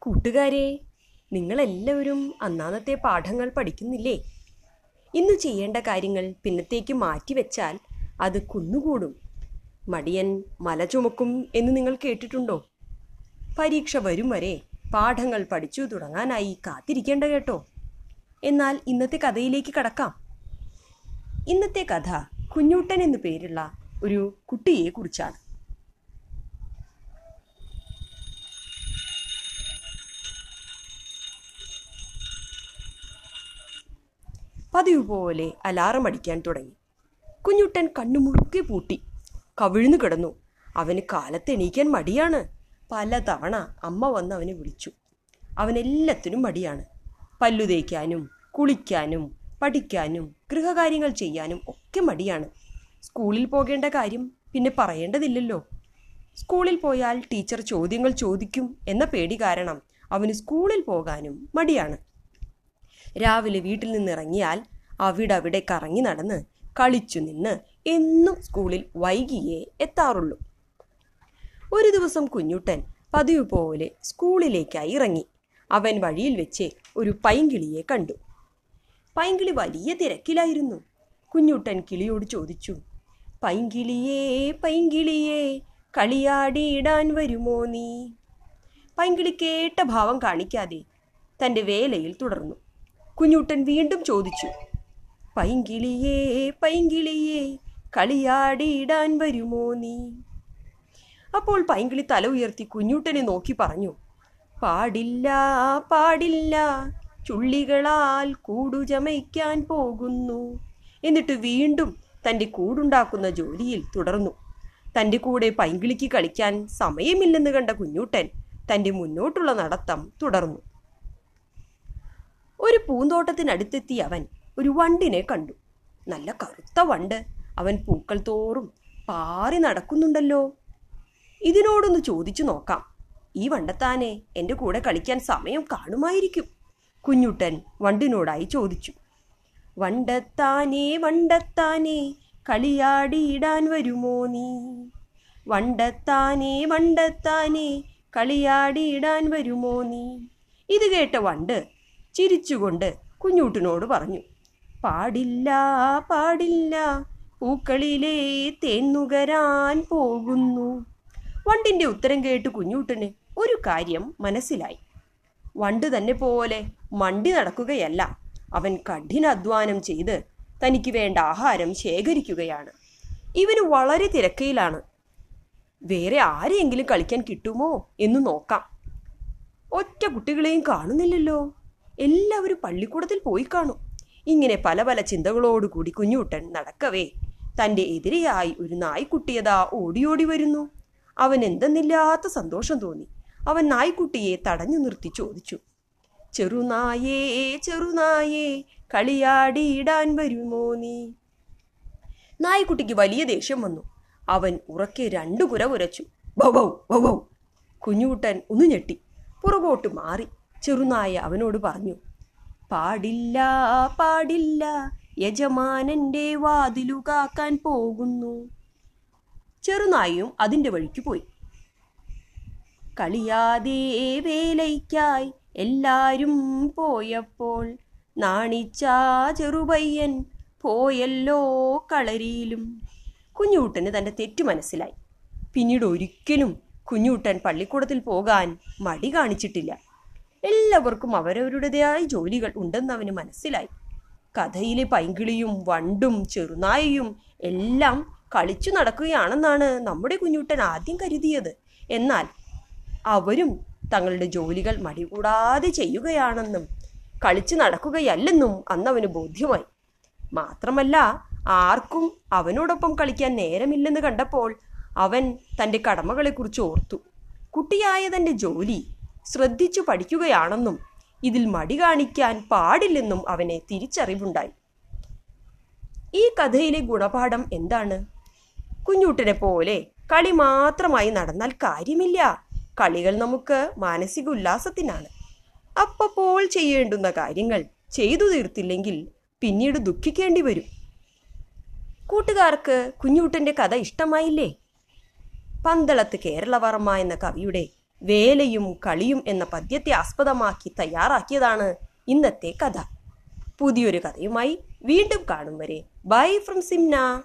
കൂട്ടുകാരെ നിങ്ങളെല്ലാവരും അന്നാന്നത്തെ പാഠങ്ങൾ പഠിക്കുന്നില്ലേ? ഇന്ന് ചെയ്യേണ്ട കാര്യങ്ങൾ പിന്നത്തേക്ക് മാറ്റിവെച്ചാൽ അത് കുന്നുകൂടും. മടിയൻ മല ചുമക്കും എന്ന് നിങ്ങൾ കേട്ടിട്ടുണ്ടോ? പരീക്ഷ വരും വരെ പാഠങ്ങൾ പഠിച്ചു തുടങ്ങാനായി കാത്തിരിക്കേണ്ട കേട്ടോ. എന്നാൽ ഇന്നത്തെ കഥയിലേക്ക് കടക്കാം. ഇന്നത്തെ കഥ കുഞ്ഞൂട്ടൻ എന്നു പേരുള്ള ഒരു കുട്ടിയെ പതിവ് പോലെ അലാറം അടിക്കാൻ തുടങ്ങി. കുഞ്ഞുട്ടൻ കണ്ണുമുറുക്കി പൂട്ടി. കവിഴ്ന്നു കിടന്നു. അവന് കാലത്ത് എണീക്കാൻ മടിയാണ്. പലതവണ അമ്മ വന്ന് അവനെ വിളിച്ചു. അവനെല്ലാത്തിനും മടിയാണ്. പല്ലു തേക്കാനും കുളിക്കാനും പഠിക്കാനും ഗൃഹകാര്യങ്ങൾ ചെയ്യാനും ഒക്കെ മടിയാണ്. സ്കൂളിൽ പോകേണ്ട കാര്യം പിന്നെ പറയേണ്ടതില്ലല്ലോ. സ്കൂളിൽ പോയാൽ ടീച്ചർ ചോദ്യങ്ങൾ ചോദിക്കും എന്ന പേടി കാരണം അവന് സ്കൂളിൽ പോകാനും മടിയാണ്. രാവിലെ വീട്ടിൽ നിന്നിറങ്ങിയാൽ അവിടവിടെ കറങ്ങി നടന്ന് കളിച്ചു നിന്ന് എന്നും സ്കൂളിൽ വൈകിയേ എത്താറുള്ളൂ. ഒരു ദിവസം കുഞ്ഞുട്ടൻ പതിവ് പോലെ സ്കൂളിലേക്കായി ഇറങ്ങി. അവൻ വഴിയിൽ വെച്ച് ഒരു പൈങ്കിളിയെ കണ്ടു. പൈങ്കിളി വലിയ തിരക്കിലായിരുന്നു. കുഞ്ഞുട്ടൻ കിളിയോട് ചോദിച്ചു പൈങ്കിളിയേ പൈങ്കിളിയേ കളിയാടിയിടാൻ വരുമോ നീ? പൈങ്കിളി കേട്ട ഭാവം കാണിക്കാതെ തന്റെ വേലയിൽ തുടർന്നു. കുഞ്ഞുട്ടൻ വീണ്ടും ചോദിച്ചു പൈങ്കിളിയേ പൈങ്കിളിയേ കളിയാടിയിടാൻ വരുമോ നീ? അപ്പോൾ പൈങ്കിളി തല ഉയർത്തി കുഞ്ഞുട്ടനെ നോക്കി പറഞ്ഞു പാടില്ല പാടില്ല ചുള്ളികളാൽ കൂടു ചമയ്ക്കാൻ പോകുന്നു എന്നിട്ട് വീണ്ടും തന്റെ കൂടുണ്ടാക്കുന്ന ജോലിയിൽ തുടർന്നു. തന്റെ കൂടെ പൈങ്കിളിക്ക് കളിക്കാൻ സമയമില്ലെന്ന് കണ്ട കുഞ്ഞൂട്ടൻ തന്റെ മുന്നോട്ടുള്ള നടത്തം തുടർന്നു. ഒരു പൂന്തോട്ടത്തിനടുത്തെത്തി അവൻ ഒരു വണ്ടിനെ കണ്ടു. നല്ല കറുത്ത വണ്ട്. അവൻ പൂക്കൾ തോറും പാറി നടക്കുന്നുണ്ടല്ലോ. ഇതിനോടൊന്ന് ചോദിച്ചു നോക്കാം. ഈ വണ്ടത്താനെ എന്റെ കൂടെ കളിക്കാൻ സമയം കാണുമായിരിക്കും. കുഞ്ഞുട്ടൻ വണ്ടിനോടായി ചോദിച്ചു. വണ്ടത്താനേ വണ്ടത്താനേ കളിയാടിയിടാൻ വരുമോ നീ? വണ്ടത്താനേ വണ്ടത്താനേ കളിയാടിയിടാൻ വരുമോ നീ? ഇത് കേട്ട വണ്ട് ചിരിച്ചുകൊണ്ട് കുഞ്ഞൂട്ടിനോട് പറഞ്ഞു പാടില്ല പാടില്ല പൂക്കളിലെ തേന്നുകരാൻ പോകുന്നു. വണ്ടിന്റെ ഉത്തരം കേട്ട് കുഞ്ഞൂട്ടന് ഒരു കാര്യം മനസ്സിലായി. വണ്ട് തന്നെ പോലെ മണ്ടി നടക്കുകയല്ല. അവൻ കഠിനാധ്വാനം ചെയ്ത് തനിക്ക് വേണ്ട ആഹാരം ശേഖരിക്കുകയാണ്. ഇവന് വളരെ തിരക്കയിലാണ് വേറെ ആരെയെങ്കിലും കളിക്കാൻ കിട്ടുമോ എന്ന് നോക്കാം. ഒറ്റ കുട്ടികളെയും കാണുന്നില്ലല്ലോ. എല്ലാവരും പള്ളിക്കൂടത്തിൽ പോയി കാണും. ഇങ്ങനെ പല പല ചിന്തകളോടുകൂടി കുഞ്ഞൂട്ടൻ നടക്കവേ. തന്റെ എതിരെയായി ഒരു നായ്ക്കുട്ടിയതാ ഓടിയോടി വരുന്നു. അവൻ എന്തെന്നില്ലാത്ത സന്തോഷം തോന്നി. അവൻ നായ്ക്കുട്ടിയെ തടഞ്ഞു നിർത്തി ചോദിച്ചു. ചെറുനായേ ചെറുനായേ കളിയാടിയിടാൻ വരുമോ നീ? നായ്ക്കുട്ടിക്ക് വലിയ ദേഷ്യം വന്നു. അവൻ ഉറക്കെ രണ്ടു കുര കുരച്ചു. ബൗ ബൗ കുഞ്ഞുകുട്ടൻ ഒന്ന് ഞെട്ടി. പുറകോട്ട് മാറി. ചെറുനായ അവനോട് പറഞ്ഞു പാടില്ല പാടില്ല യജമാനന്റെ വാതിലു കാക്കാൻ പോകുന്നു. ചെറുനായും അതിന്റെ വഴിക്ക് പോയി. കളിയാതെ വേലയ്ക്കായി എല്ലാരും പോയപ്പോൾ നാണിച്ച ചെറുപയ്യൻ പോയല്ലോ കളരിയിലും. കുഞ്ഞുകുട്ടന് തന്റെ തെറ്റു മനസ്സിലായി. പിന്നീട് ഒരിക്കലും കുഞ്ഞുകുട്ടൻ പള്ളിക്കൂടത്തിൽ പോകാൻ മടി കാണിച്ചിട്ടില്ല. എല്ലാവർക്കും അവരവരുടേതായ ജോലികൾ ഉണ്ടെന്ന് അവന് മനസ്സിലായി. കഥയിലെ പൈങ്കിളിയും വണ്ടും ചെറുനായയും എല്ലാം കളിച്ചു നടക്കുകയാണെന്നാണ് നമ്മുടെ കുഞ്ഞുട്ടൻ ആദ്യം കരുതിയത്. എന്നാൽ അവരും തങ്ങളുടെ ജോലികൾ മടികൂടാതെ ചെയ്യുകയാണെന്നും കളിച്ചു നടക്കുകയല്ലെന്നും അന്നവന് ബോധ്യമായി. മാത്രമല്ല ആർക്കും അവനോടൊപ്പം കളിക്കാൻ നേരമില്ലെന്ന് കണ്ടപ്പോൾ അവൻ തന്റെ കടമകളെക്കുറിച്ച് ഓർത്തു. കുട്ടിയായ തന്റെ ജോലി ശ്രദ്ധിച്ചു പഠിക്കുകയാണെന്നും ഇതിൽ മടി കാണിക്കാൻ പാടില്ലെന്നും അവനെ തിരിച്ചറിവുണ്ടായി. ഈ കഥയിലെ ഗുണപാഠം എന്താണ്? കുഞ്ഞൂട്ടനെ പോലെ കളി മാത്രമായി നടന്നാൽ കാര്യമില്ല. കളികൾ നമുക്ക് മാനസിക ഉല്ലാസത്തിനാണ് അപ്പപ്പോൾ ചെയ്യേണ്ടുന്ന കാര്യങ്ങൾ ചെയ്തു തീർത്തില്ലെങ്കിൽ പിന്നീട് ദുഃഖിക്കേണ്ടി വരും. കൂട്ടുകാർക്ക് കുഞ്ഞൂട്ടന്റെ കഥ ഇഷ്ടമായില്ലേ? പന്തളത്ത് കേരളവർമ്മ എന്ന കവിയുടെ വേലയും കളിയും എന്ന പദ്യത്തെ ആസ്പദമാക്കി തയ്യാറാക്കിയതാണ് ഇന്നത്തെ കഥ. പുതിയൊരു കഥയുമായി വീണ്ടും കാണും വരെ. Bye from Simna